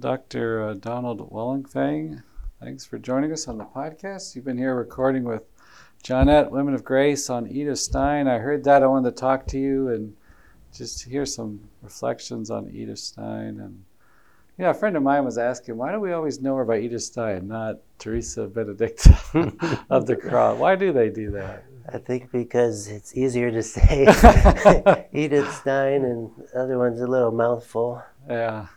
Well, Dr. Uh, Donald Wallenfang, thanks for joining us on the podcast. You've been here recording with Johnnette, Women of Grace, on Edith Stein. I heard that. I wanted to talk to you and just hear some reflections on Edith Stein. And yeah, a friend of mine was asking, why do we always know her by Edith Stein, not Teresa Benedicta of the Cross? Why do they do that? I think because it's easier to say Edith Stein and the other one's a little mouthful. Yeah.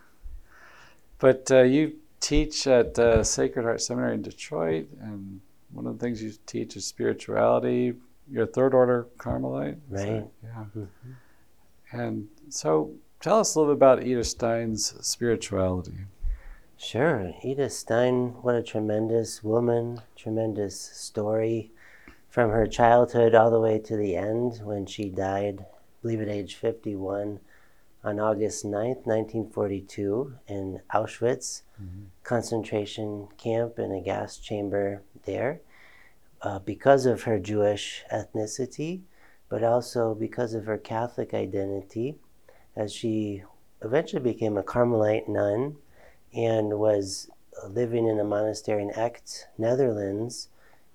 But uh, you teach at uh, Sacred Heart Seminary in Detroit, and one of the things you teach is spirituality. You're a third order Carmelite. Right. yeah. Mm-hmm. And so tell us a little bit about Edith Stein's spirituality. Sure. Edith Stein, what a tremendous woman, tremendous story from her childhood all the way to the end when she died, I believe at age 51, on August 9th, 1942, in Auschwitz mm-hmm. concentration camp in a gas chamber there. Uh, because of her Jewish ethnicity, but also because of her Catholic identity, as she eventually became a Carmelite nun and was living in a monastery in Echt, Netherlands,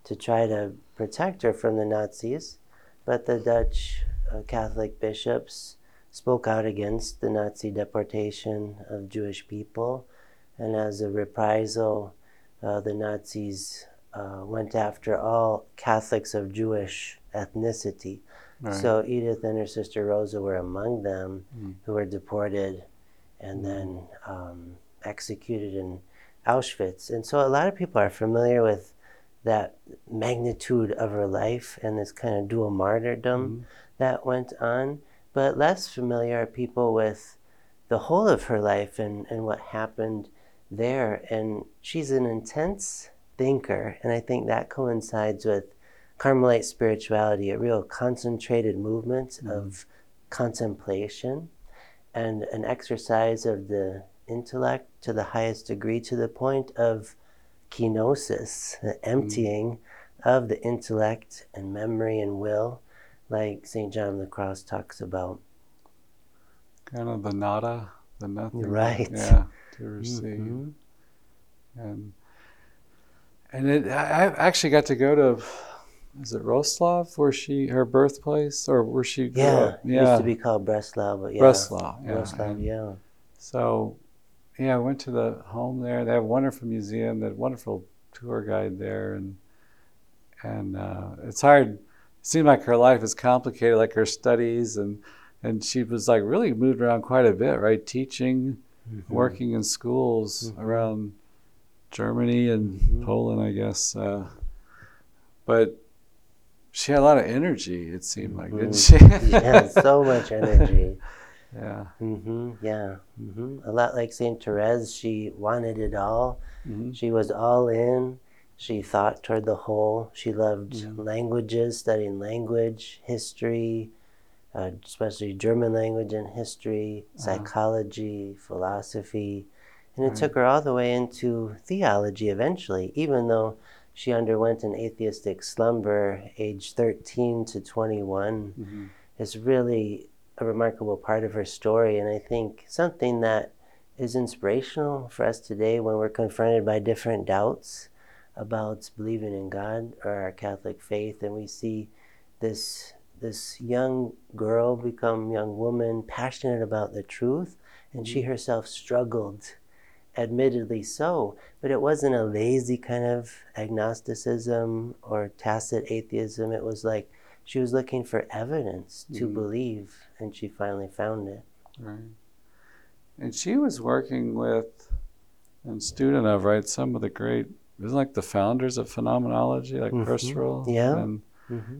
to try to protect her from the Nazis. But the Dutch uh, Catholic bishops spoke out against the Nazi deportation of Jewish people, and as a reprisal, uh, the Nazis uh, went after all Catholics of Jewish ethnicity. Right. So Edith and her sister Rosa were among them mm. who were deported and then um, executed in Auschwitz. And so a lot of people are familiar with that magnitude of her life and this kind of dual martyrdom mm. that went on. But less familiar are people with the whole of her life and, and what happened there. And she's an intense thinker, and I think that coincides with Carmelite spirituality, a real concentrated movement mm-hmm. of contemplation and an exercise of the intellect to the highest degree to the point of kenosis, the mm-hmm. emptying mm-hmm. of the intellect and memory and will, like St. John of the Cross talks about. Kind of the nada, the nothing. Right. Yeah, to receive. Mm-hmm. And and it, I actually got to go to is it Roslav where she her birthplace or where she grew yeah, up? Yeah, used to be called Breslau, but yeah, Breslau, yeah. Breslau, yeah. So, yeah, I went to the home there. They have a wonderful museum. that wonderful tour guide there, and and uh, it's hard. It seemed like her life is complicated, like her studies, and and she was like really moved around quite a bit, right? Teaching, mm-hmm. working in schools mm-hmm. around Germany and mm-hmm. Poland, I guess. Uh, but she had a lot of energy. It seemed like, didn't mm-hmm. she? yeah, so much energy. Yeah. Mm-hmm, yeah. Mm-hmm. A lot like Saint Therese. She wanted it all. Mm-hmm. She was all in. She thought toward the whole. She loved mm-hmm. languages, studying language, history, uh, especially German language and history, uh-huh. psychology, uh-huh. philosophy. And it right. took her all the way into theology eventually, even though she underwent an atheistic slumber age 13 to 21 mm-hmm. is really a remarkable part of her story and i think something that is inspirational for us today when we're confronted by different doubts about believing in god or our catholic faith and we see this this young girl become young woman passionate about the truth and mm-hmm. she herself struggled admittedly so, but it wasn't a lazy kind of agnosticism or tacit atheism. It was like she was looking for evidence to mm-hmm. believe, and she finally found it. Right. And she was working with and student of, right, some of the great, isn't like the founders of phenomenology, like mm-hmm. Husserl? Yeah. And mm-hmm.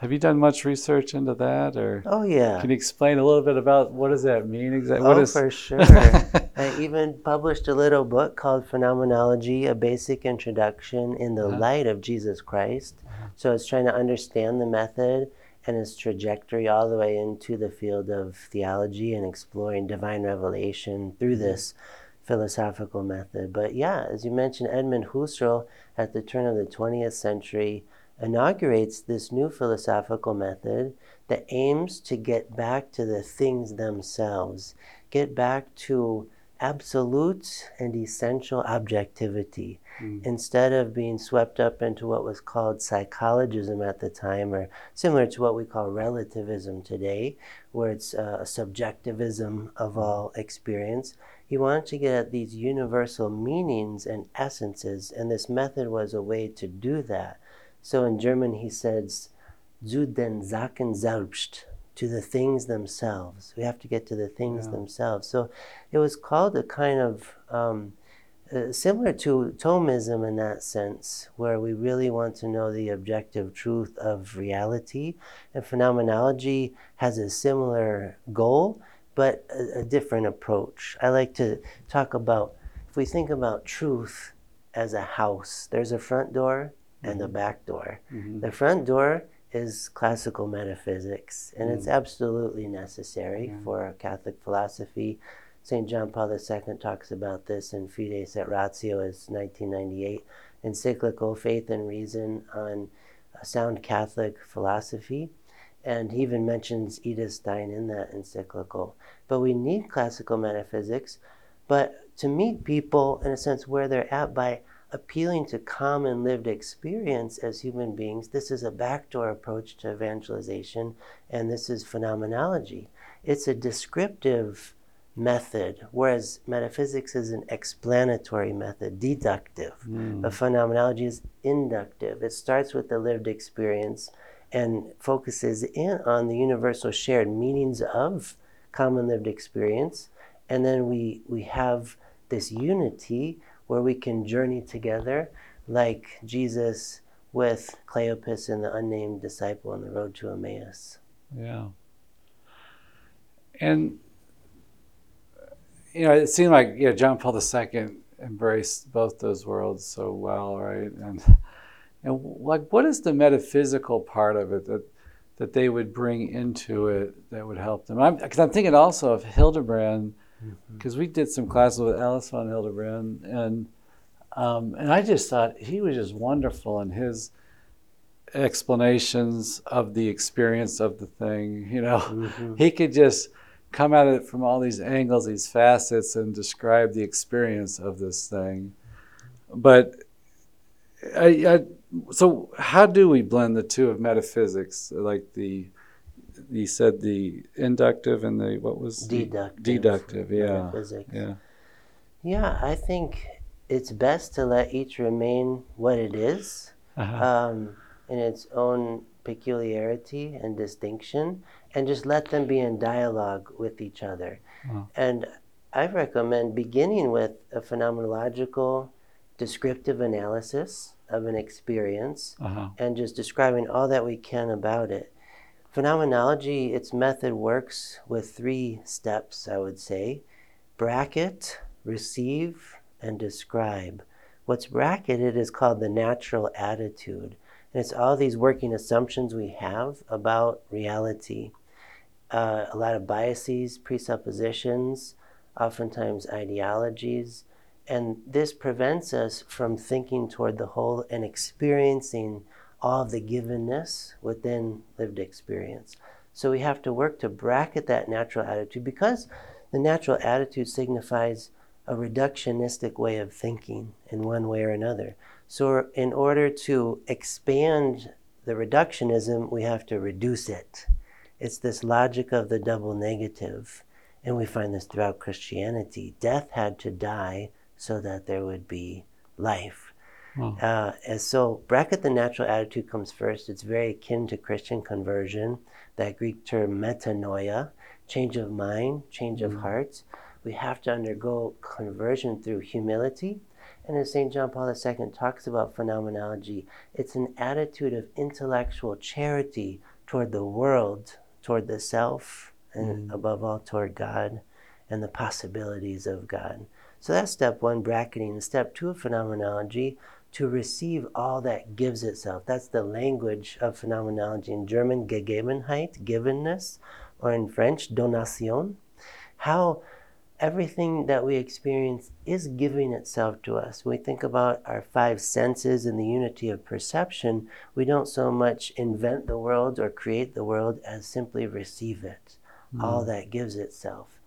Have you done much research into that, or oh yeah? Can you explain a little bit about what does that mean exactly? Oh, for sure. I even published a little book called Phenomenology: A Basic Introduction in the uh-huh. Light of Jesus Christ. Uh-huh. So it's trying to understand the method and its trajectory all the way into the field of theology and exploring divine revelation through mm-hmm. Philosophical method. But yeah, as you mentioned, Edmund Husserl at the turn of the 20th century inaugurates this new philosophical method that aims to get back to the things themselves, get back to absolute and essential objectivity Mm. instead of being swept up into what was called psychologism at the time, or similar to what we call relativism today, where it's uh, a subjectivism of all experience. He wanted to get at these universal meanings and essences, and this method was a way to do that. So in German, he says, zu den Sachen selbst, to the things themselves. We have to get to the things Yeah. themselves. So it was called a kind of um, uh, similar to Thomism in that sense, where we really want to know the objective truth of reality. And phenomenology has a similar goal, but a, a different approach. I like to talk about if we think about truth as a house, there's a front door and a back door. Mhm. The front door is classical metaphysics, and it's absolutely necessary Yeah. for Catholic philosophy. St. John Paul II talks about this in Fides et Ratio, his 1998 encyclical, Faith and Reason on a Sound Catholic Philosophy. And he even mentions Edith Stein in that encyclical. But we need classical metaphysics, but to meet people, in a sense, where they're at by appealing to common lived experience as human beings, this is a backdoor approach to evangelization, and this is phenomenology. It's a descriptive method, whereas metaphysics is an explanatory method, deductive. Mm. But phenomenology is inductive. It starts with the lived experience and focuses in on the universal shared meanings of common lived experience. And then we, we have this unity where we can journey together, like Jesus with Cleopas and the unnamed disciple on the road to Emmaus. Yeah. And you know, it seemed like yeah, John Paul II embraced both those worlds so well, right? And and like, what is the metaphysical part of it that that they would bring into it that would help them? Because I'm, thinking also of Hildebrand, because we did some classes with Alice von Hildebrand, and um, and I just thought he was just wonderful in his explanations of the experience of the thing. You know, Mhm. he could just come at it from all these angles, these facets, and describe the experience of this thing. But I, I, so how do we blend the two of metaphysics, like the you said the inductive and the what was the- Deductive. deductive, yeah, Metaphysics. yeah, Yeah, I think it's best to let each remain what it is uh-huh. um, in its own peculiarity and distinction, and just let them be in dialogue with each other. Wow. And I recommend beginning with a phenomenological descriptive analysis of an experience uh-huh. and just describing all that we can about it. Phenomenology, its method works with three steps, I would say bracket, receive, and describe. What's bracketed is called the natural attitude. And it's all these working assumptions we have about reality. Uh, a lot of biases, presuppositions, oftentimes ideologies. And this prevents us from thinking toward the whole and experiencing all of the givenness within lived experience. So we have to work to bracket that natural attitude because the natural attitude signifies a reductionistic way of thinking in one way or another. So, in order to expand the reductionism, we have to reduce it. It's this logic of the double negative. And we find this throughout Christianity. Death had to die so that there would be life. Wow. Uh, and so, bracket the natural attitude comes first. It's very akin to Christian conversion, that Greek term metanoia, change of mind, change of hmm. heart. We have to undergo conversion through humility. And as St. John Paul II talks about phenomenology, it's an attitude of intellectual charity toward the world, toward the self, and hmm. above all, toward God and the possibilities of God. So that's step one, bracketing. And step two of phenomenology, to receive all that gives itself. That's the language of phenomenology. In German, Gegebenheit, givenness, or in French, Donation. How everything that we experience is giving itself to us. When we think about our five senses and the unity of perception, we don't so much invent the world or create the world as simply receive it. All mm-hmm. that gives itself.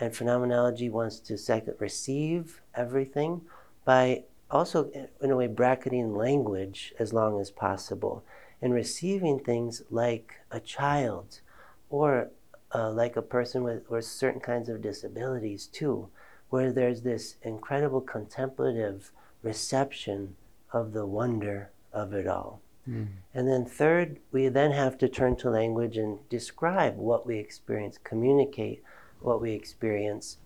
And phenomenology wants to second receive everything by also, in a way, bracketing language as long as possible and receiving things like a child or uh, like a person with or certain kinds of disabilities too, where there's this incredible contemplative reception of the wonder of it all. Mm. And then, third, we then have to turn to language and describe what we experience, communicate what we experience,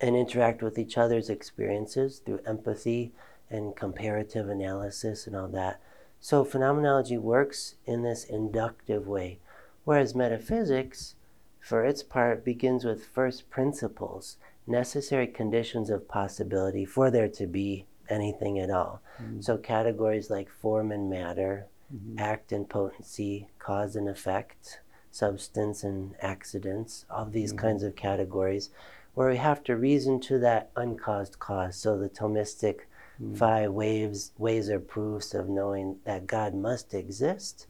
and interact with each other's experiences through empathy and comparative analysis and all that. So, phenomenology works in this inductive way, whereas metaphysics, for its part, begins with first principles, necessary conditions of possibility for there to be anything at all. Mm-hmm. So, categories like form and matter, mm-hmm. act and potency, cause and effect, substance and accidents, all these mm-hmm. kinds of categories where we have to reason to that uncaused cause. So, the Thomistic mm. five waves, ways or proofs of knowing that God must exist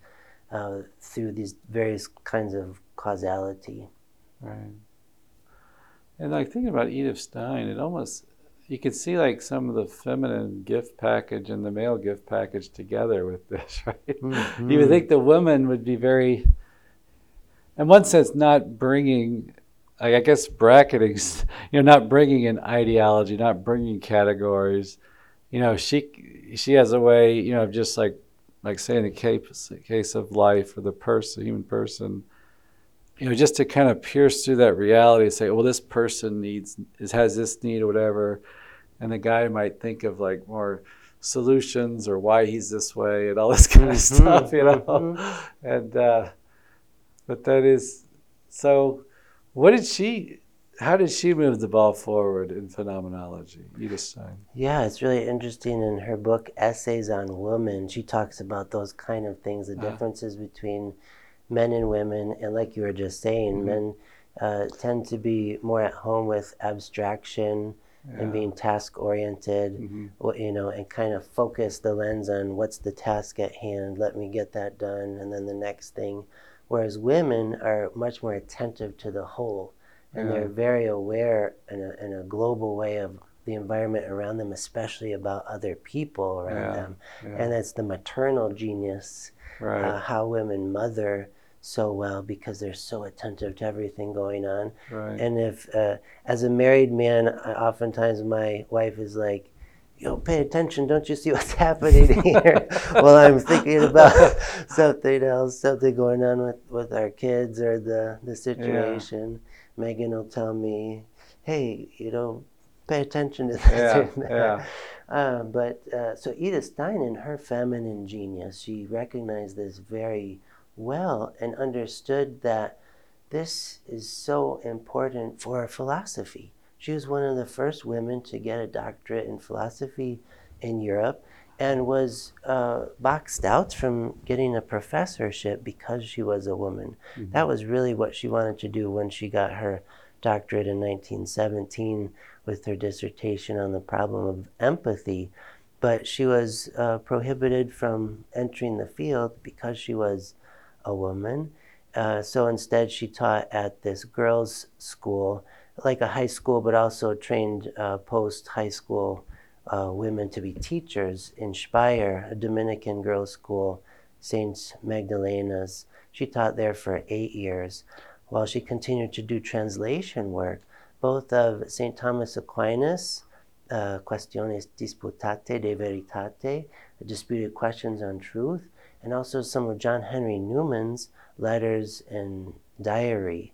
uh, through these various kinds of causality. Right. And like thinking about Edith Stein, it almost you could see like some of the feminine gift package and the male gift package together with this, right? Mm-hmm. You would think the woman would be very, in one sense, not bringing, I guess, bracketing, you know, not bringing an ideology, not bringing categories. You know, she she has a way, you know, of just like like say in the case case of life or the person, human person, you know, just to kind of pierce through that reality, and say, well, this person needs is has this need or whatever, and the guy might think of like more solutions or why he's this way and all this kind of mm-hmm. stuff, you know, mm-hmm. and uh, but that is so. What did she? How did she move the ball forward in phenomenology, Edith Stein? Yeah, it's really interesting. In her book Essays on Women, she talks about those kind of things, the uh differences between men and women, and like you were just saying, mm-hmm. men uh, tend to be more at home with abstraction yeah. and being task oriented, mm-hmm. you know, and kind of focus the lens on what's the task at hand. Let me get that done, and then the next thing. Whereas women are much more attentive to the whole, and yeah. they're very aware in a, in a global way of the environment around them, especially about other people around yeah. them. And it's the maternal genius, right. uh, how women mother so well because they're so attentive to everything going on. Right. And if, uh, as a married man, I, oftentimes my wife is like, "Yo, pay attention! Don't you see what's happening here?" While I'm thinking about something else, something going on with, with our kids or the the situation. Yeah. Megan will tell me, "Hey, you know, pay attention to this." Yeah, yeah. Uh, but uh, so Edith Stein, in her feminine genius, she recognized this very well and understood that this is so important for philosophy. She was one of the first women to get a doctorate in philosophy in Europe and was uh, boxed out from getting a professorship because she was a woman. Mm-hmm. That was really what she wanted to do when she got her doctorate in 1917 with her dissertation on the problem of empathy. But she was uh, prohibited from entering the field because she was a woman. Uh, so instead, she taught at this girls' school, like a high school, but also trained uh, post high school uh, women to be teachers in Speyer, a Dominican girls' school, Saint Magdalena's. She taught there for eight years while she continued to do translation work, both of St. Thomas Aquinas, uh, Quaestiones Disputatae de Veritate, disputed questions on truth, and also some of John Henry Newman's letters and diary.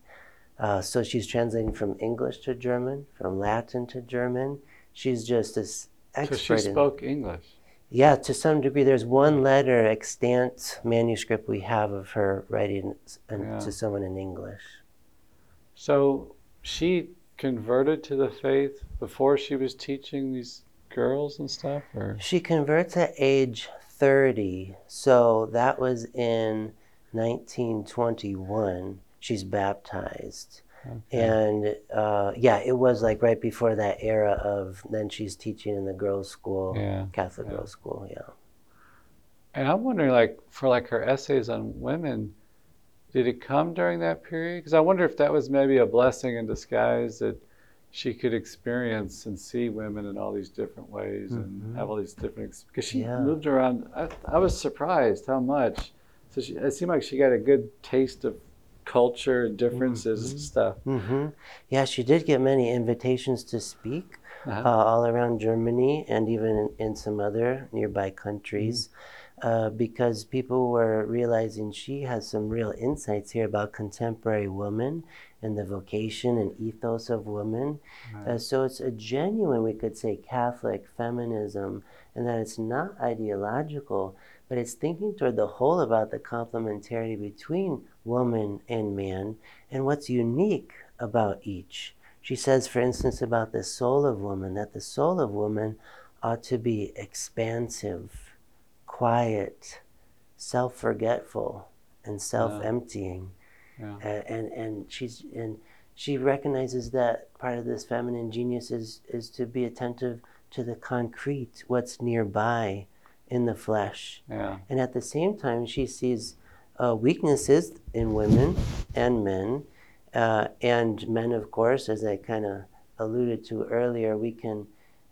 Uh, so she's translating from English to German, from Latin to German. She's just this expert. So she spoke in, English. Yeah, to some degree. There's one letter extant manuscript we have of her writing yeah. to someone in English. So she converted to the faith before she was teaching these girls and stuff, or she converts at age 30. So that was in 1921. She's baptized. Okay. And uh, yeah, it was like right before that era of then she's teaching in the girls' school, yeah. Catholic yeah. girls' school, yeah. And I'm wondering, like, for like her essays on women, did it come during that period? Because I wonder if that was maybe a blessing in disguise that she could experience and see women in all these different ways and Mhm. have all these different. Because she Yeah. moved around. I, I was surprised how much. So she, it seemed like she got a good taste of culture and differences and Mhm. stuff. hmm Yeah, she did get many invitations to speak Uh-huh. uh, all around Germany and even in, in some other nearby countries uh, because people were realizing she has some real insights here about contemporary women and the vocation and ethos of women. Uh, so it's a genuine, we could say, Catholic feminism, and that it's not ideological, but it's thinking toward the whole about the complementarity between woman and man and what's unique about each. She says, for instance, about the soul of woman, that the soul of woman ought to be expansive, quiet, self forgetful, and self emptying yeah. Uh, and and she's and she recognizes that part of this feminine genius is is to be attentive to the concrete, what's nearby in the flesh, Yeah. and at the same time she sees uh, weaknesses in women and men, uh, and men, of course, as I kind of alluded to earlier, we can.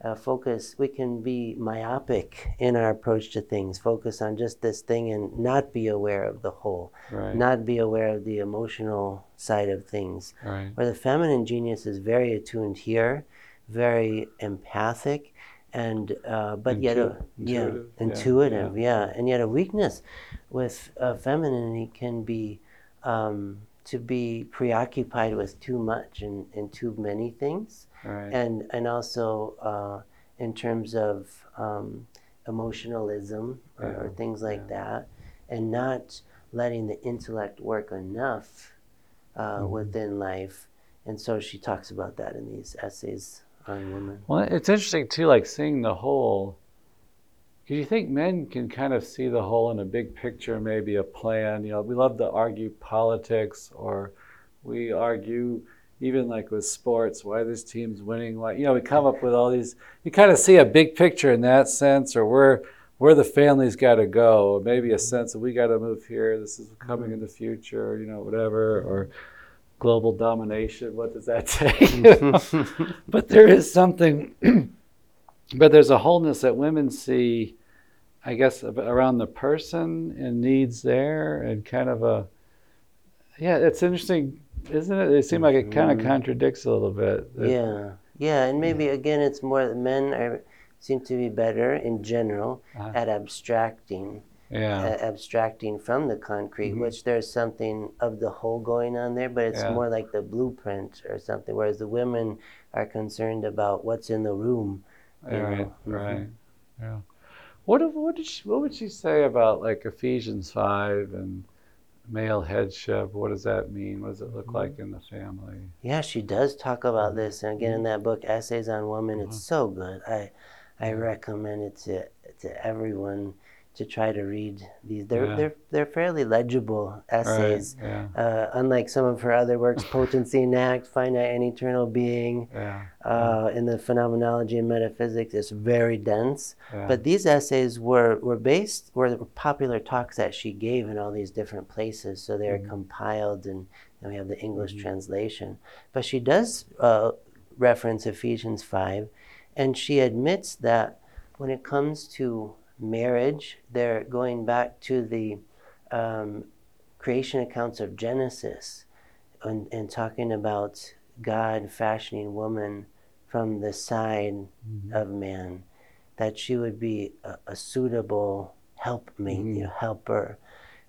Uh, focus, we can be myopic in our approach to things, focus on just this thing and not be aware of the whole Right. not be aware of the emotional side of things. right. Where the feminine genius is very attuned here, very empathic, and uh, but yet a, Intu- yeah, intuitive, yeah, yeah. and yet a weakness with uh, femininity can be um, to be preoccupied with too much and, and too many things, Right. and and also uh, in terms of um, emotionalism or, or things like yeah. that, and not letting the intellect work enough uh, Mhm. within life. And so she talks about that in these essays on women. Well, it's interesting too, like seeing the whole. Do you think men can kind of see the whole in a big picture, maybe a plan? You know, we love to argue politics, or we argue even like with sports, why this team's winning. Why you know, we come up with all these. You kind of see a big picture in that sense, or where where the family's got to go, or maybe a sense that we got to move here. This is coming in the future, you know, whatever, or global domination. What does that take? But there is something but there's a wholeness that women see i guess around the person and needs there and kind of a yeah it's interesting isn't it it seems like it kind of Mhm. contradicts a little bit yeah, yeah, and maybe again, it's more that men are seem to be better in general Uh-huh. at abstracting, yeah a- abstracting from the concrete, Mhm. which there's something of the whole going on there, but it's Yeah. more like the blueprint or something. Whereas the women are concerned about what's in the room. right know, mhm. right yeah what what did she, what would she say about like Ephesians 5 and male headship what does that mean? What does it look like in the family? Yeah, she does talk about this, and again in Mm-hmm. that book, Essays on Women, it's so good. I I recommend it to to everyone to try to read these. They're Yeah. they're they're fairly legible essays. right yeah Uh, unlike some of her other works, Potency and Act, Finite and Eternal Being, yeah uh, in the Phenomenology and Metaphysics, it's very dense. But these essays were, were based, were popular talks that she gave in all these different places. So they are Mhm. compiled and, and we have the English Mhm. translation. But she does uh, reference Ephesians 5, and she admits that when it comes to marriage, they're going back to the um, creation accounts of Genesis and, and talking about God fashioning woman from the side Mhm. of man, that she would be a, a suitable helpmate, Mhm. you know, helper.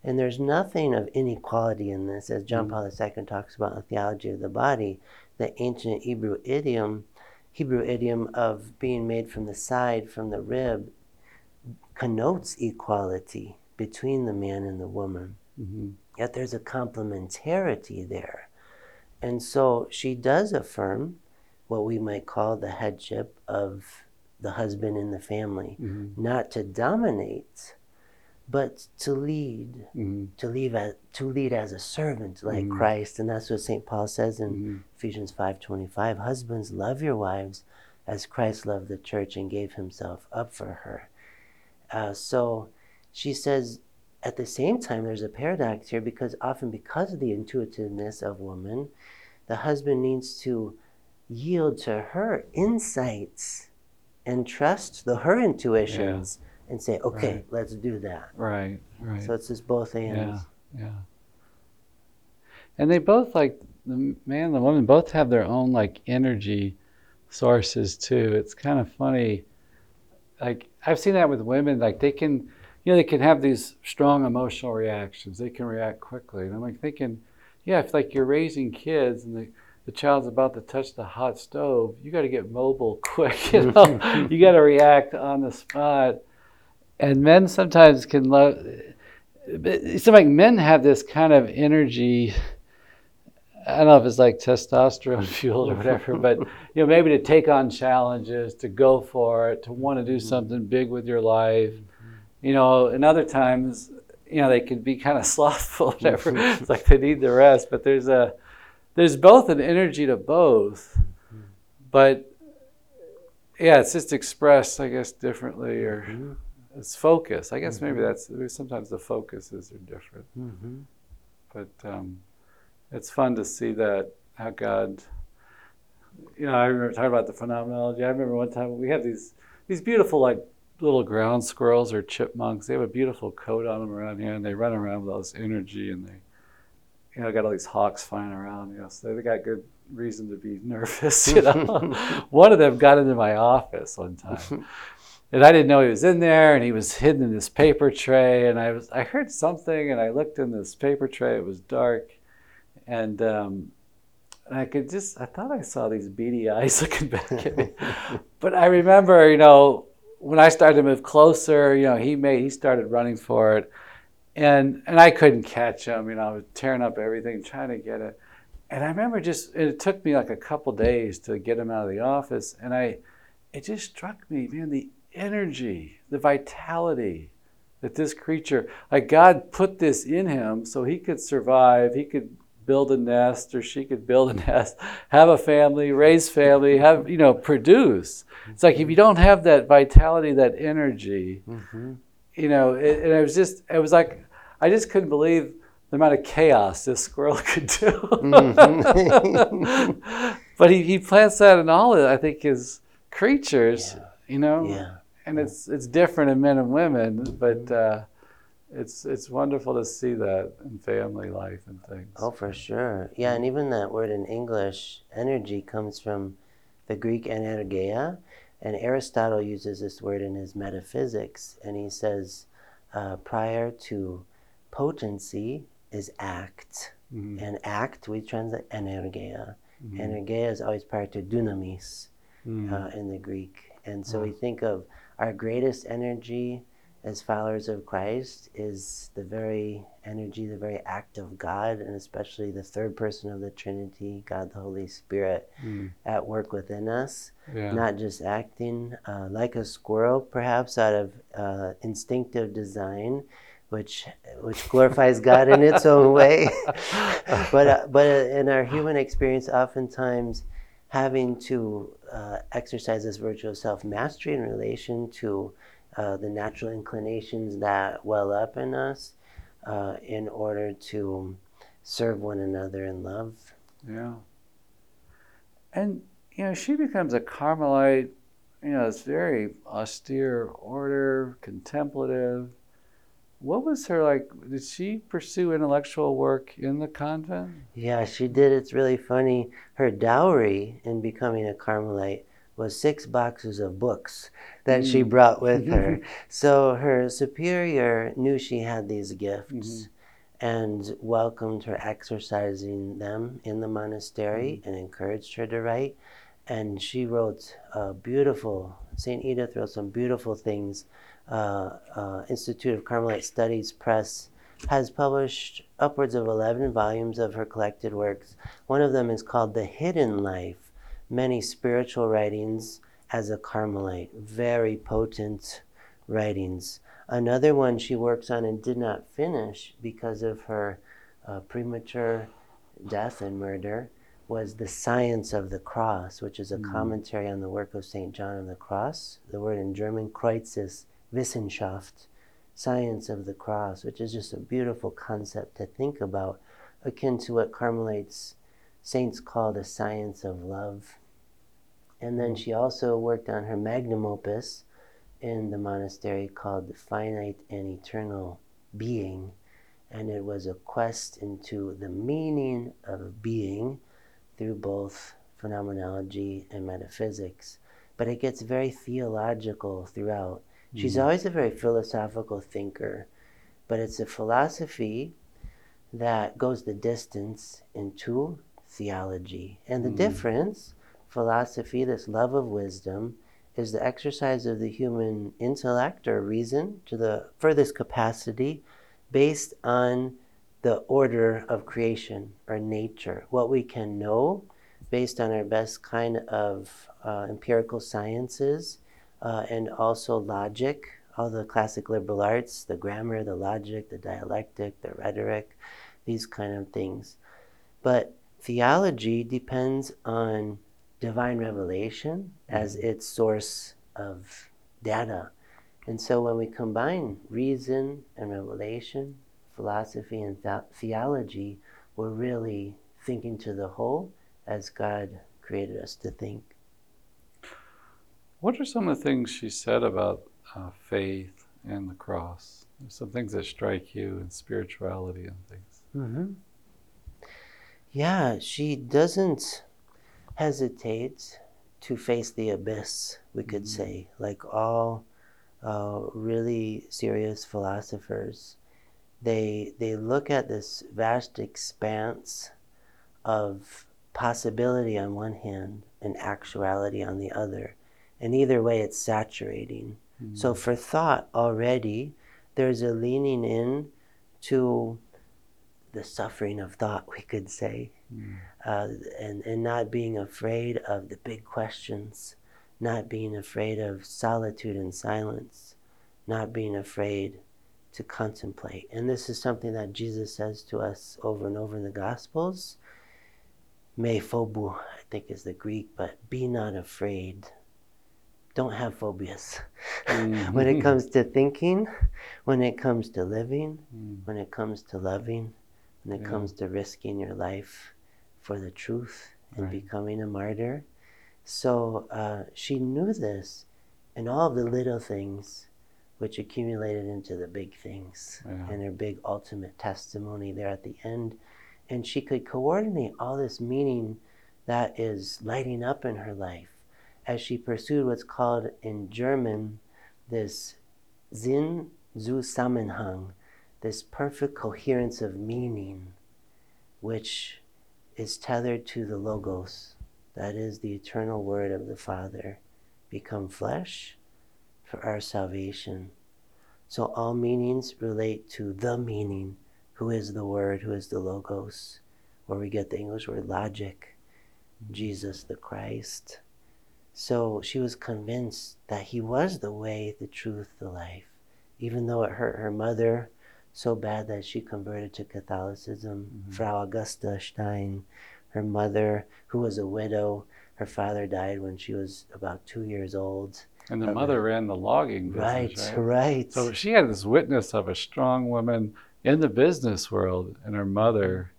And there's nothing of inequality in this, as John Mhm. Paul II talks about in the theology of the body, the ancient Hebrew idiom, Hebrew idiom of being made from the side, from the rib, connotes equality between the man and the woman Mhm. yet there's a complementarity there. And so she does affirm what we might call the headship of the husband in the family, Mhm. not to dominate, but to lead, Mhm. to lead as, to lead as a servant like Mhm. Christ. And that's what St. Paul says in Mhm. Ephesians 5:25, husbands love your wives as Christ loved the church and gave himself up for her. Uh, so she says at the same time, there's a paradox here because often, because of the intuitiveness of woman, the husband needs to yield to her insights and trust the her intuitions and say, okay, Right. let's do that. Right, right. So it's just both ends. yeah, yeah. And they both like the man and the woman both have their own like energy sources too. It's kind of funny. Like I've seen that with women. Like they can, you know, they can have these strong emotional reactions. They can react quickly. And I'm like thinking, yeah, if like you're raising kids and the the child's about to touch the hot stove, you got to get mobile quick. You know, you got to react on the spot. And men sometimes can love. It's like men have this kind of energy. I don't know if it's like testosterone fueled or whatever, but you know, maybe to take on challenges, to go for it, to want to do mm-hmm. something big with your life. You know, and other times, you know, they can be kind of slothful, whatever. Mm-hmm. it's like they need the rest. But there's a, there's both an energy to both, mm-hmm. but yeah, it's just expressed, I guess, differently or it's focus. I guess maybe that's sometimes the focuses are different, but um, it's fun to see that how God. You know, I remember talking about the phenomenology. I remember one time we had these these beautiful like little ground squirrels or chipmunks. They have a beautiful coat on them around here, and they run around with all this energy, and they, you know, got all these hawks flying around. You know, so they got good reason to be nervous. You know, one of them got into my office one time. And I didn't know he was in there, and he was hidden in this paper tray. And I was, I heard something, and I looked in this paper tray. It was dark, and um, and I could just, I thought I saw these beady eyes looking back at me. but I remember, you know, when I started to move closer, you know, he made, he started running for it, and and I couldn't catch him. You know, I was tearing up everything, trying to get it. And I remember just, it took me like a couple days to get him out of the office, and I, it just struck me, man, the energy, the vitality that this creature, like God put this in him so he could survive, he could build a nest or she could build a nest, have a family, raise family, have, you know, produce. It's like if you don't have that vitality, that energy, Mhm. you know, it, and it was just, it was like, I just couldn't believe the amount of chaos this squirrel could do. but he, he plants that in all, of, I think, his creatures, you know? Yeah. and it's it's different in men and women, but uh, it's it's wonderful to see that in family life and things. Oh, for sure. Yeah, and even that word in English, energy, comes from the Greek energeia, and Aristotle uses this word in his Metaphysics, and he says, uh, prior to potency is act, Mhm. and act we translate energeia. Mhm. Energeia is always prior to dunamis Mhm. uh, in the Greek, and so we think of our greatest energy as followers of Christ is the very energy, the very act of God, and especially the third person of the Trinity, God the Holy Spirit, Mhm. at work within us, yeah. not just acting uh, like a squirrel, perhaps out of uh, instinctive design, which which glorifies God in its own way, but uh, but in our human experience, oftentimes having to uh, exercise this virtue of self mastery in relation to uh, the natural inclinations that well up in us uh, in order to serve one another in love. Yeah. And you know, she becomes a Carmelite. You know, it's very austere order, contemplative. What was her like? Did she pursue intellectual work in the convent? Yeah, she did. It's really funny. Her dowry in becoming a Carmelite was six boxes of books that she Mm. brought with her. so her superior knew she had these gifts Mhm. and welcomed her exercising them in the monastery and encouraged her to write. And she wrote a beautiful, St. Edith wrote some beautiful things. Uh, uh, Institute of Carmelite Studies Press has published upwards of 11 volumes of her collected works. One of them is called The Hidden Life Many Spiritual Writings as a Carmelite. Very potent writings. Another one she works on and did not finish because of her uh, premature death and murder was The Science of the Cross, which is a Mm. commentary on the work of St. John of the Cross. The word in German, Kreuz is Wissenschaft. science of the cross, which is just a beautiful concept to think about, akin to what Carmelites saints call the science of love. And then she also worked on her magnum opus in the monastery called The Finite and Eternal Being. And it was a quest into the meaning of being through both phenomenology and metaphysics. But it gets very theological throughout. She's Mm. always a very philosophical thinker, but it's a philosophy that goes the distance into theology. And the Mm. difference, philosophy, this love of wisdom, is the exercise of the human intellect or reason to the furthest capacity based on the order of creation or nature. What we can know based on our best kind of uh, empirical sciences uh, and also logic, all the classic liberal arts, the grammar, the logic, the dialectic, the rhetoric, these kind of things. But theology depends on divine revelation as its source of data. And so when we combine reason and revelation, philosophy and th- theology, we're really thinking to the whole as God created us to think. What are some of the things she said about uh, faith and the cross? There's some things that strike you in spirituality and things. Mm-hmm. Yeah, she doesn't hesitate to face the abyss, we could Mhm. say, like all uh, really serious philosophers. They, they look at this vast expanse of possibility on one hand and actuality on the other. And either way, it's saturating. So for thought already, there's a leaning in to the suffering of thought, we could say, Mm. uh, and, and not being afraid of the big questions, not being afraid of solitude and silence, not being afraid to contemplate. And this is something that Jesus says to us over and over in the Gospels. Me phobu, I think is the Greek, but be not afraid. Don't have phobias. Mm. when it comes to thinking, when it comes to living, Mm. when it comes to loving, when it Yeah. comes to risking your life for the truth and Right. becoming a martyr. So uh, she knew this and all the little things which accumulated into the big things Yeah. and her big ultimate testimony there at the end. And she could coordinate all this meaning that is lighting up in her life as she pursued what's called in German this Sinn zu Zusammenhang, this perfect coherence of meaning, which is tethered to the Logos, that is the eternal Word of the Father, become flesh for our salvation. So all meanings relate to the meaning, who is the Word, who is the Logos, where we get the English word logic, Jesus the Christ. So she was convinced that he was the way, the truth, the life, even though it hurt her mother so bad that she converted to Catholicism. Mhm. Frau Augusta Stein, her mother, who was a widow, her father died when she was about two years old. And the mother ran the logging Right, business, right. right? So she had this witness of a strong woman in the business world and her mother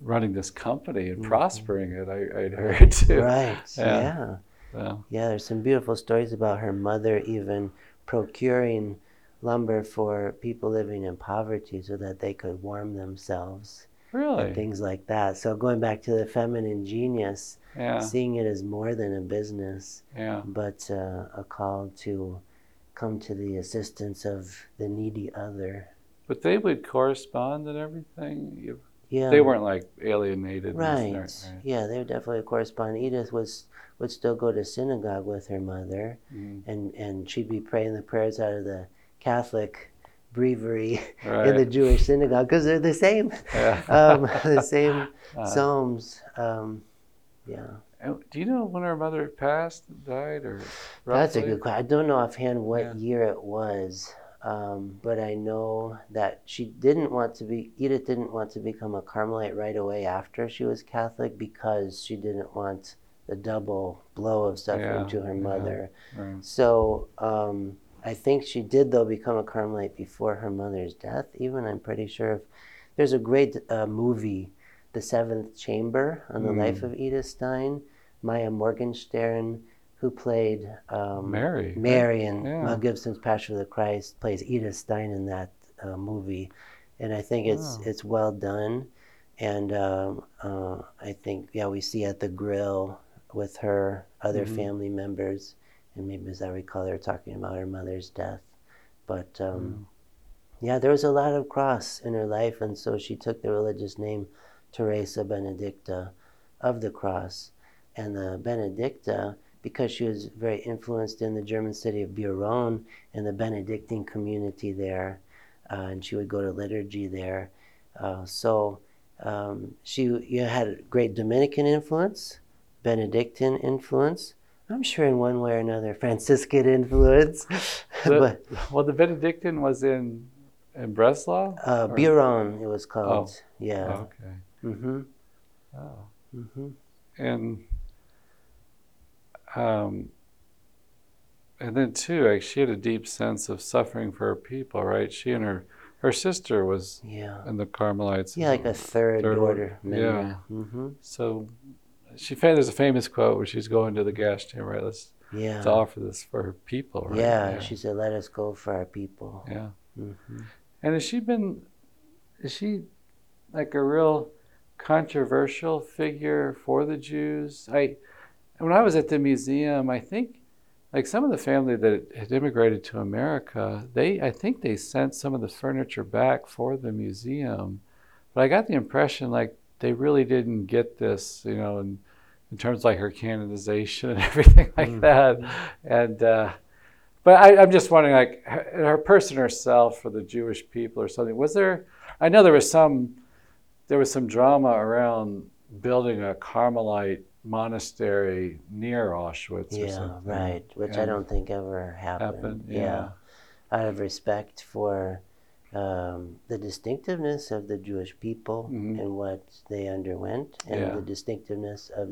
running this company and Mhm. prospering it, I, I'd heard too. right, Yeah. yeah. So, Yeah, there's some beautiful stories about her mother even procuring lumber for people living in poverty so that they could warm themselves really? and things like that. So going back to the feminine genius, Yeah, seeing it as more than a business, yeah. but uh, a call to come to the assistance of the needy other. But they would correspond and everything. Yeah. They weren't like alienated. Right. right, right. Yeah, they would definitely correspond. Edith was would still go to synagogue with her mother, Mm, and and she'd be praying the prayers out of the Catholic breviary right. in the Jewish synagogue because they're the same, yeah. um, the same Uh, psalms. Um, yeah, do you know when her mother passed, died, or that's a good question. I don't know offhand what Yeah. year it was, um, but I know that she didn't want to be. Edith didn't want to become a Carmelite right away after she was Catholic because she didn't want the double blow of suffering Yeah, to her mother. Right. So um, I think she did though become a Carmelite before her mother's death. Even I'm pretty sure. If, there's a great uh, movie, The Seventh Chamber, on the Mm. life of Edith Stein. Maya Morgenstern, who played um, Mary. Mary in Yeah. Mel Gibson's Passion of the Christ, plays Edith Stein in that uh, movie, and I think it's it's well done, and um, uh, I think yeah we see at the grill with her other Mhm. family members, and maybe as I recall they're talking about her mother's death, but um, yeah there was a lot of cross in her life, and so she took the religious name Teresa Benedicta of the cross, and the Benedicta because she was very influenced in the German city of Beuron and the Benedictine community there, uh, and she would go to liturgy there. Uh, so um, she you had great Dominican influence, Benedictine influence. I'm sure in one way or another Franciscan influence, The- but well, the Benedictine was in in Breslau. uh, Beuron it was called. Yeah. Oh, okay. Mhm. Oh. Mm-hmm. and um, and then too, like she had a deep sense of suffering for her people, right? She and her her sister was Yeah. in the Carmelites. Yeah, like a third, Third order. order. Yeah. Mhm. So she fa- there's a famous quote where she's going to the gas chamber, right? Let's Yeah. to offer this for her people, right? Yeah, she said, "Let us go for our people." yeah. hmm And has she been? Is she like a real controversial figure for the Jews? I when I was at the museum, I think like some of the family that had immigrated to America, they I think they sent some of the furniture back for the museum, but I got the impression like they really didn't get this, you know, in, in terms of like her canonization and everything like Mm. that, and. Uh, but I, I'm just wondering, like her, her person herself for the Jewish people or something. Was there? I know there was some, there was some drama around building a Carmelite monastery near Auschwitz. or Yeah, something. right. Which I don't think ever happened. Happened. Yeah. out of respect for um, the distinctiveness of the Jewish people Mhm. and what they underwent, and Yeah. the distinctiveness of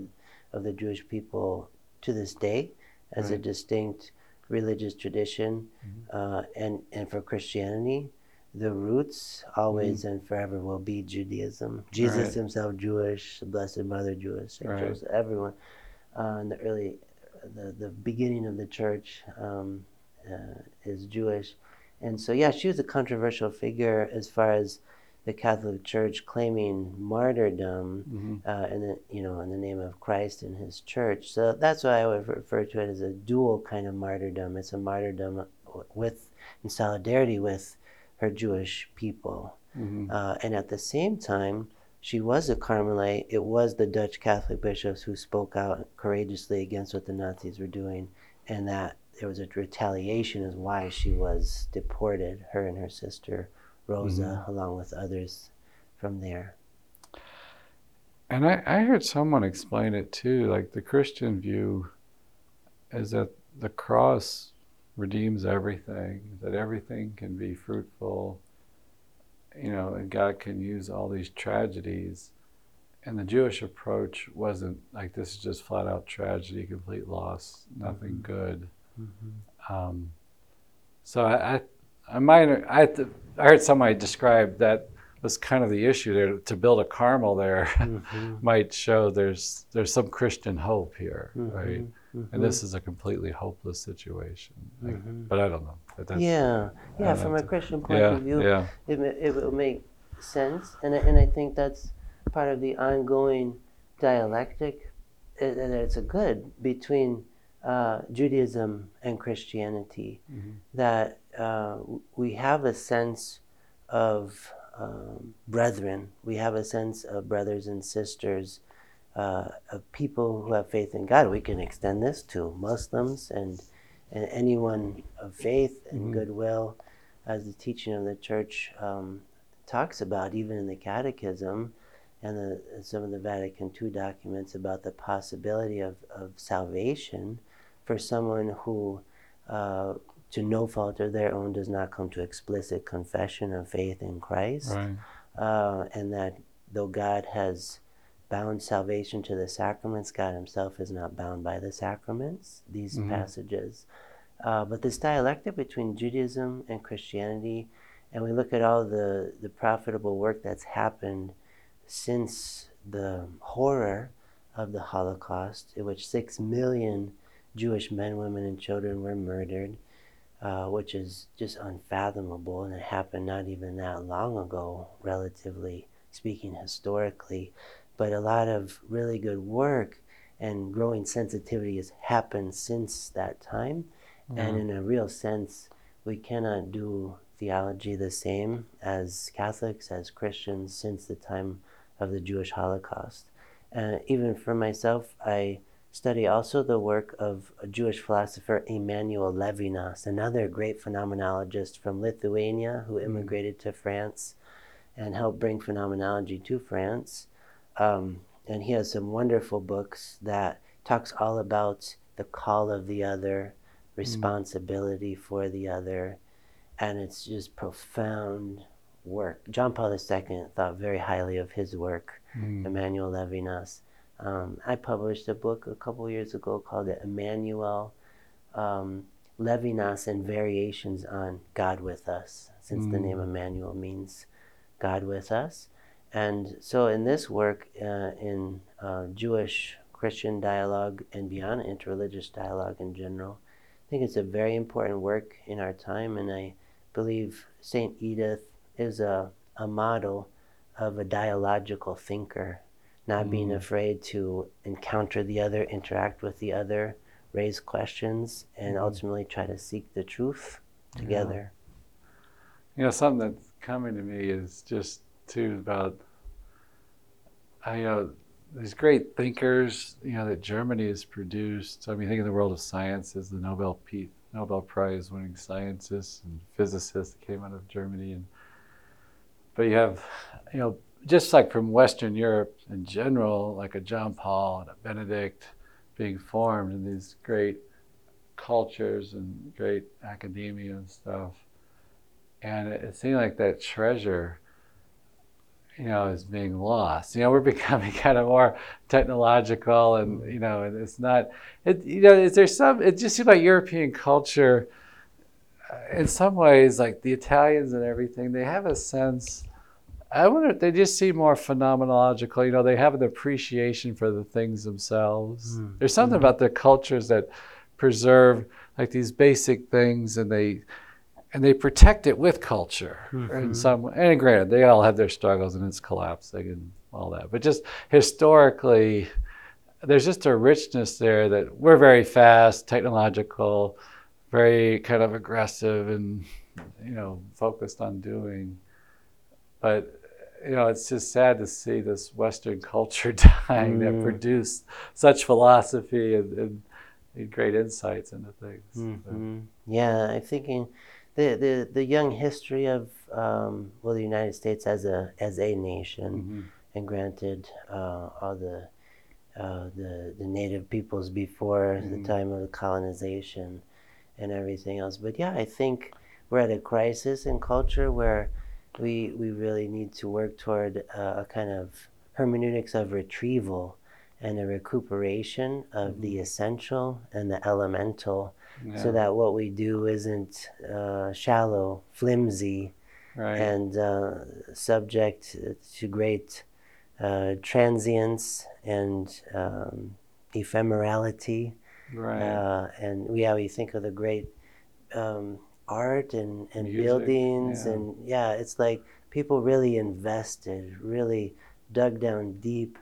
of the Jewish people to this day as a distinct religious tradition, Mhm. uh, and and for Christianity. The roots always Mm-hmm. and forever will be Judaism. Jesus Right. himself Jewish, the Blessed Mother Jewish, Saint Right. Joseph, everyone. Uh, in the early, the, the beginning of the church um, uh, is Jewish. And so, yeah, she was a controversial figure as far as the Catholic Church claiming martyrdom Mhm. uh, in the you know in the name of Christ and His Church. So that's why I would refer to it as a dual kind of martyrdom. It's a martyrdom with in solidarity with her Jewish people, Mhm. uh, and at the same time. She was a Carmelite. It was the Dutch Catholic bishops who spoke out courageously against what the Nazis were doing, and that there was a retaliation is why she was deported. Her and her sister Rosa, mm-hmm. along with others from there. And I, I heard someone explain it too. Like the Christian view is that the cross redeems everything, that everything can be fruitful, you know, and God can use all these tragedies. And the Jewish approach wasn't like this is just flat out tragedy, complete loss, nothing mm-hmm. good. Mm-hmm. Um, so I, I, I might, I, th- I heard somebody describe that was kind of the issue there. To build a Carmel there Mhm. might show there's there's some Christian hope here, Mhm. right? Mhm. And this is a completely hopeless situation. Like, Mhm. But I don't know. That's- yeah, yeah. From a Christian point yeah, of view, yeah, it, it will make sense, and I- and I think that's part of the ongoing dialectic. uh, That it's a good between uh, Judaism and Christianity. Mhm. That uh, we have a sense of um, brethren. We have a sense of brothers and sisters, uh, of people who have faith in God. We can extend this to Muslims and and anyone of faith and Mhm. goodwill, as the teaching of the church um, talks about, even in the Catechism and the, some of the Vatican II documents about the possibility of, of salvation for someone who, uh, to no fault of their own, does not come to explicit confession of faith in Christ, right. uh, and that though God has bound salvation to the sacraments, God Himself is not bound by the sacraments. These Mhm. passages Uh, but this dialectic between Judaism and Christianity, and we look at all the, the profitable work that's happened since the horror of the Holocaust, in which six million Jewish men, women, and children were murdered, uh, which is just unfathomable, and it happened not even that long ago, relatively speaking, historically. But a lot of really good work and growing sensitivity has happened since that time. And in a real sense, we cannot do theology the same as Catholics, as Christians, since the time of the Jewish Holocaust. Uh, even for myself, I study also the work of a Jewish philosopher Emmanuel Levinas, another great phenomenologist from Lithuania who hmm. immigrated to France and helped bring phenomenology to France. Um, and he has some wonderful books that talks all about the call of the other, hmm. responsibility for the other, and it's just profound work. John Paul II thought very highly of his work, hmm. Emmanuel Levinas. Um, I published a book a couple years ago called Emmanuel um, Levinas and Variations on God with Us, since the name Emmanuel means God with us. And so, in this work, uh, in uh, Jewish Christian dialogue and beyond interreligious dialogue in general, I think it's a very important work in our time, and I believe St. Edith is a, a model of a dialogical thinker, not being mm-hmm. afraid to encounter the other, interact with the other, raise questions, and mm-hmm. ultimately try to seek the truth together. You know, something that's coming to me is just too about I know these great thinkers, you know, that Germany has produced. I mean, think of the world of sciences, the Nobel P- Nobel Prize winning scientists and physicists that came out of Germany and but you have, you know, just like from Western Europe in general, like a John Paul and a Benedict being formed in these great cultures and great academia and stuff. And it, it seemed like that treasure, you know, is being lost. You know, we're becoming kind of more technological, and you know, and it's not. It you know, is there some? It just seems like European culture, uh, in some ways, like the Italians and everything, they have a sense. I wonder if they just seem more phenomenological. You know, they have an appreciation for the things themselves. Hmm. There's something hmm. about their cultures that preserve like these basic things, and they and they protect it with culture in mm-hmm. some. And granted, they all have their struggles, and it's collapsing and all that. But just historically, there's just a richness there that we're very fast, technological, very kind of aggressive, and you know, focused on doing. But you know, it's just sad to see this Western culture dying that Mm. produced such philosophy and, and, and great insights into things. But- Mhm. Yeah, I'm thinking the, the, the young history of um, well the United States as a as a nation, Mhm. and granted uh, all the uh, the the native peoples before the Mhm. time of the colonization and everything else. But yeah, I think we're at a crisis in culture where we we really need to work toward uh, a kind of hermeneutics of retrieval and a recuperation of the essential and the elemental so that what we do isn't uh, shallow, flimsy, right. and uh, subject to great uh, transience and um, ephemerality. right. Uh, and we always think of the great um, art and, and Music, buildings, yeah. and yeah, it's like people really invested, really dug down deep,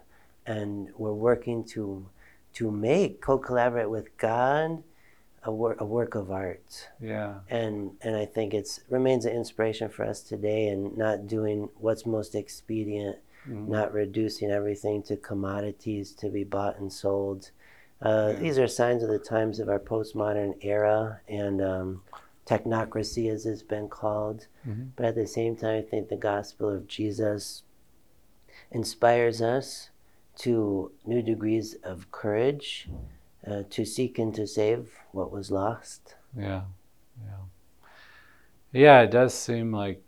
and were working to to make co-collaborate with God a, wor- a work of art yeah. and and I think it's remains an inspiration for us today and not doing what's most expedient, Mhm. not reducing everything to commodities to be bought and sold. Uh, Yeah. These are signs of the times of our postmodern era and um, technocracy, as it's been called. Mhm. But at the same time, I think the gospel of Jesus inspires us to new degrees of courage uh, to seek and to save what was lost. Yeah, yeah, yeah. It does seem like,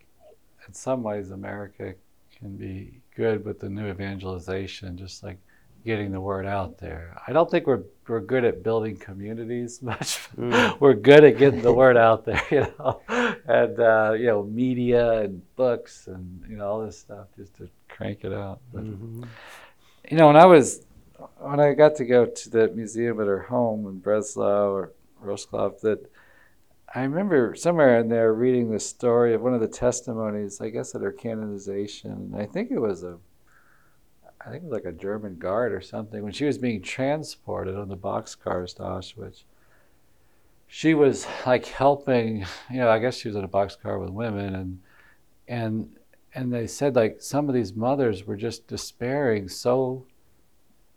in some ways, America can be good with the new evangelization, just like getting the word out there. I don't think we're we're good at building communities much. Mm. we're good at getting the word out there, you know, and uh, you know, media and books and you know all this stuff just to crank it out. But Mhm. you know, when I was when I got to go to the museum at her home in Breslau or Wrocław, that I remember somewhere in there reading the story of one of the testimonies, I guess at her canonization. And I think it was a I think it was like a German guard or something, when she was being transported on the boxcars to Auschwitz. She was like helping, you know, I guess she was in a boxcar with women and and and they said like some of these mothers were just despairing so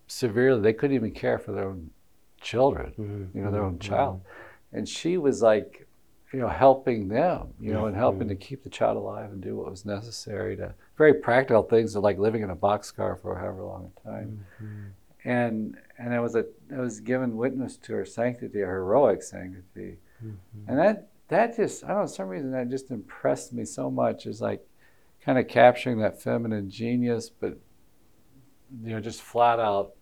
severely they couldn't even care for their own children Mhm. you know their own Mhm. child and she was like you know helping them you know and helping to keep the child alive and do what was necessary to very practical things like living in a boxcar for however long a time Mhm. and and it was a it was given witness to her sanctity her heroic sanctity Mhm. and that that just I don't know, for some reason that just impressed me so much is like kind of capturing that feminine genius, but you know, just flat out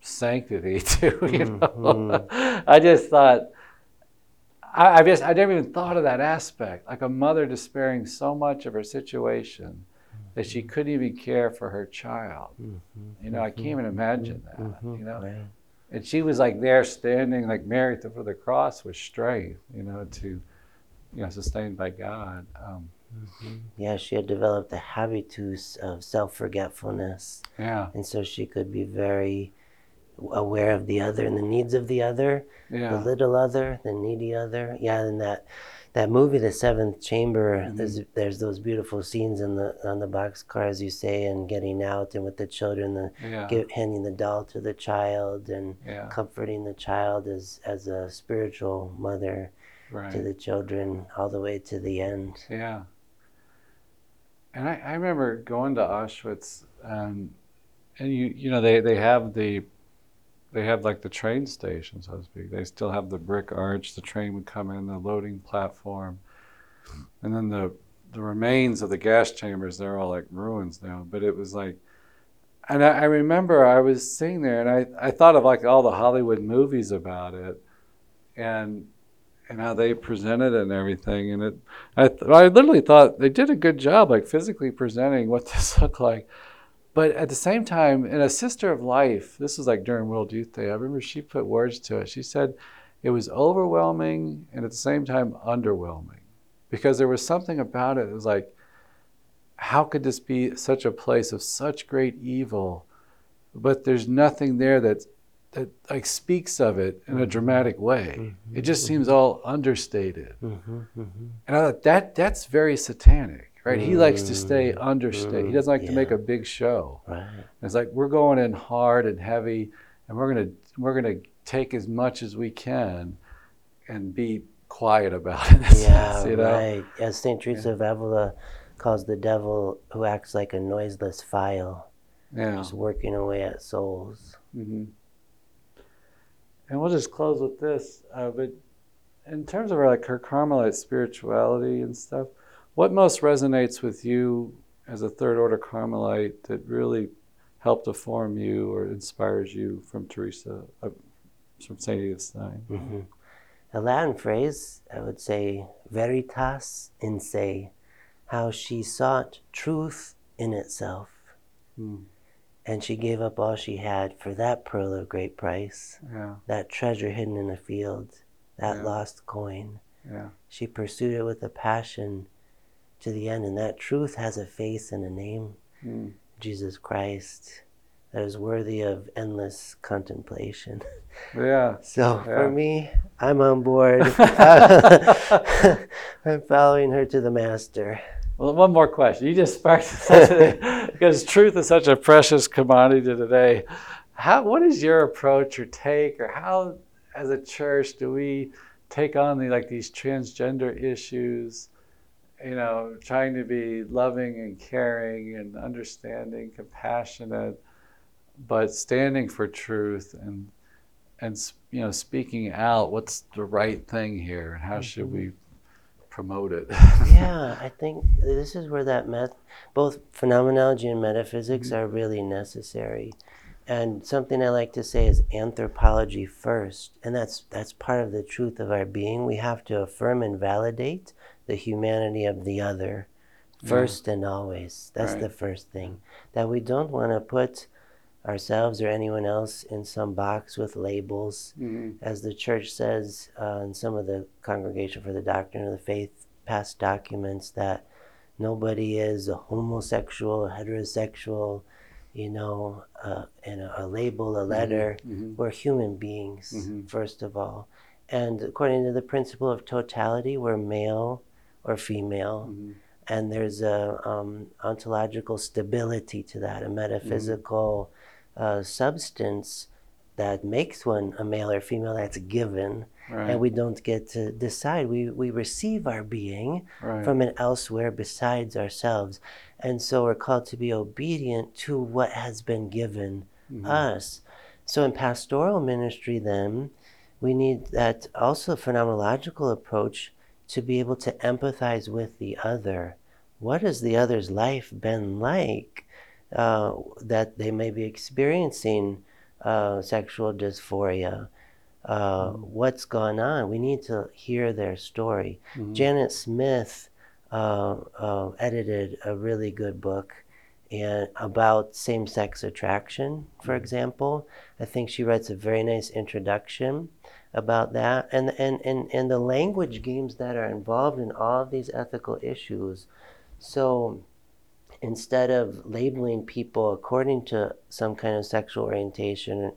sanctity too. You know, Mhm. I just thought I, I just I never even thought of that aspect, like a mother despairing so much of her situation that she couldn't even care for her child. Mhm. You know, I can't even imagine that. Mhm. You know, and she was like there standing like Mary for the cross with strength, you know, to you know, sustained by God. Um, Mhm. Yeah, she had developed a habitus of self forgetfulness. yeah, And so she could be very aware of the other and the needs of the other, the little other, the needy other. Yeah, and that that movie, The Seventh Chamber, Mhm. there's there's those beautiful scenes in the on the boxcar, as you say, and getting out and with the children, the yeah, give, handing the doll to the child and yeah, comforting the child as as a spiritual mother to the children all the way to the end. yeah. And I, I remember going to Auschwitz, um, and you you know they, they have the they have like the train station, so to speak. They still have the brick arch. The train would come in, the loading platform, and then the the remains of the gas chambers. They're all like ruins now. But it was like, and I, I remember I was sitting there, and I I thought of like all the Hollywood movies about it, and and how they presented it and everything. And it, I, th- I literally thought they did a good job, like physically presenting what this looked like. But at the same time, in a Sister of Life, this was like during World Youth Day. I remember she put words to it. She said it was overwhelming and at the same time underwhelming, because there was something about it. It was like, how could this be such a place of such great evil, but there's nothing there that that like speaks of it in a dramatic way. It just seems all understated. Mm-hmm, mm-hmm. And I thought that that's very satanic, right? He likes to stay understated. He doesn't like to make a big show. Right. It's like we're going in hard and heavy, and we're gonna we're gonna take as much as we can, and be quiet about it. Yeah, sense, you know? right. As St. Teresa of Avila calls the devil who acts like a noiseless file, Yeah. just working away at souls. hmm And we'll just close with this. Uh, but in terms of her, like her Carmelite spirituality and stuff, what most resonates with you as a third order Carmelite that really helped to form you or inspires you from Teresa, uh, from Saint Edith Stein? hmm A Latin phrase, I would say, veritas in se, how she sought truth in itself, Mm, and she gave up all she had for that pearl of great price, yeah, that treasure hidden in a field, that Yeah. lost coin. yeah, She pursued it with a passion to the end, and that truth has a face and a name. mm, Jesus Christ that is worthy of endless contemplation. yeah. So Yeah. for me, I'm on board. I'm following her to the master. Well, one more question. You just sparked because truth is such a precious commodity today. How, what is your approach or take, or how, as a church, do we take on the like these transgender issues? You know, trying to be loving and caring and understanding, compassionate, but standing for truth and and you know speaking out. What's the right thing here, and how should we mm-hmm. promote it? Yeah, I think this is where that both phenomenology and metaphysics mm-hmm. are really necessary. And something I like to say is anthropology first, and that's that's part of the truth of our being. We have to affirm and validate the humanity of the other first and always. That's Right. the first thing. That we don't want to put ourselves or anyone else in some box with labels Mhm. as the church says uh, in some of the Congregation for the Doctrine of the Faith past documents, that nobody is a homosexual, heterosexual, you know, uh, and a, a label, a letter. Mhm. We're human beings, Mhm. first of all. And according to the principle of totality, we're male or female. Mhm. And there's a um, ontological stability to that, a metaphysical uh, substance that makes one a male or female that's given Right. and we don't get to decide we, we receive our being right. from an elsewhere besides ourselves and so we're called to be obedient to what has been given Mhm. us so in pastoral ministry then we need that also phenomenological approach to be able to empathize with the other what has the other's life been like uh, that they may be experiencing uh, sexual dysphoria uh, what's gone on. We need to hear their story. Mhm. Janet Smith uh, uh, edited a really good book and about same-sex attraction, for example. I think she writes a very nice introduction about that and, and, and, and the language games that are involved in all of these ethical issues. So instead of labeling people according to some kind of sexual orientation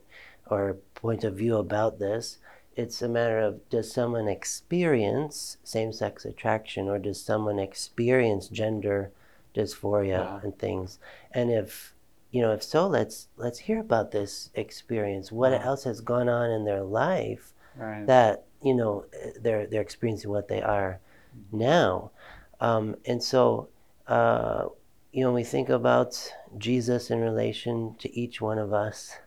or point of view about this, it's a matter of does someone experience same sex attraction or does someone experience gender dysphoria Yeah. and things? And if you know, if so, let's let's hear about this experience. What Yeah. else has gone on in their life right. that you know they're they're experiencing what they are now, um, and so uh, you know we think about Jesus in relation to each one of us,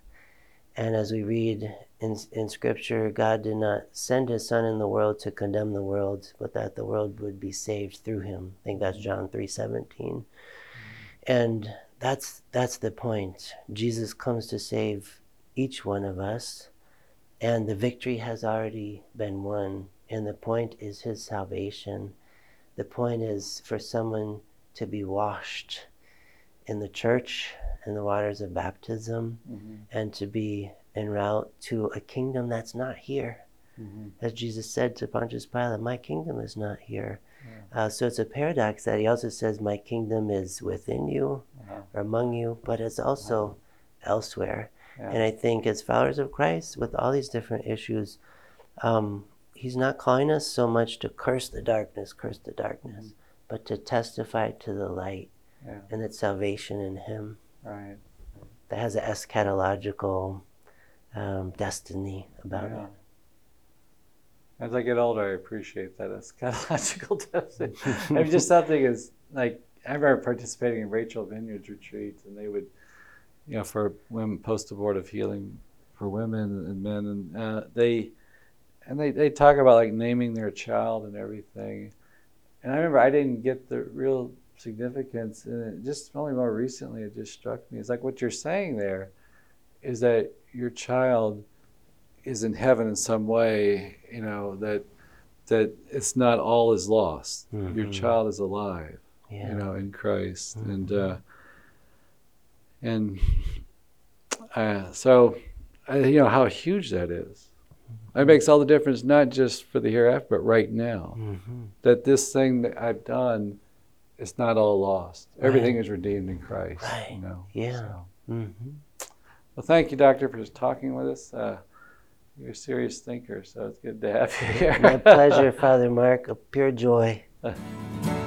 and as we read in in Scripture, God did not send His Son in the world to condemn the world, but that the world would be saved through Him. I think that's John three seventeen, and that's that's the point. Jesus comes to save each one of us and the victory has already been won and the point is his salvation the point is for someone to be washed in the church in the waters of baptism Mhm. and to be en route to a kingdom that's not here Mhm. as jesus said to pontius pilate my kingdom is not here uh, so it's a paradox that he also says my kingdom is within you Uh-huh. or among you but it's also elsewhere Yeah. and I think as followers of Christ, with all these different issues, um, He's not calling us so much to curse the darkness, curse the darkness, but to testify to the light Yeah. and its salvation in Him Right. that has an eschatological um, destiny about Yeah. it. As I get older, I appreciate that eschatological destiny. I mean, just something is like I remember participating in Rachel's Vineyard retreats, and they would, you know, for women post-abortive healing for women and men, and uh, they, and they they talk about like naming their child and everything, and I remember I didn't get the real significance, and it just only more recently it just struck me. It's like what you're saying there, is that your child is in heaven in some way, you know, that that it's not all is lost. Your Mhm. child is alive, Yeah. you know, in Christ. And uh and uh, so uh, you know how huge that is. It makes all the difference not just for the hereafter, but right now. hmm That this thing that I've done is not all lost. Everything is redeemed in Christ. Right. You know. Yeah. So. hmm Well, thank you, Doctor, for just talking with us. Uh, you're a serious thinker, so it's good to have you here. My pleasure, Father Mark. A pure joy.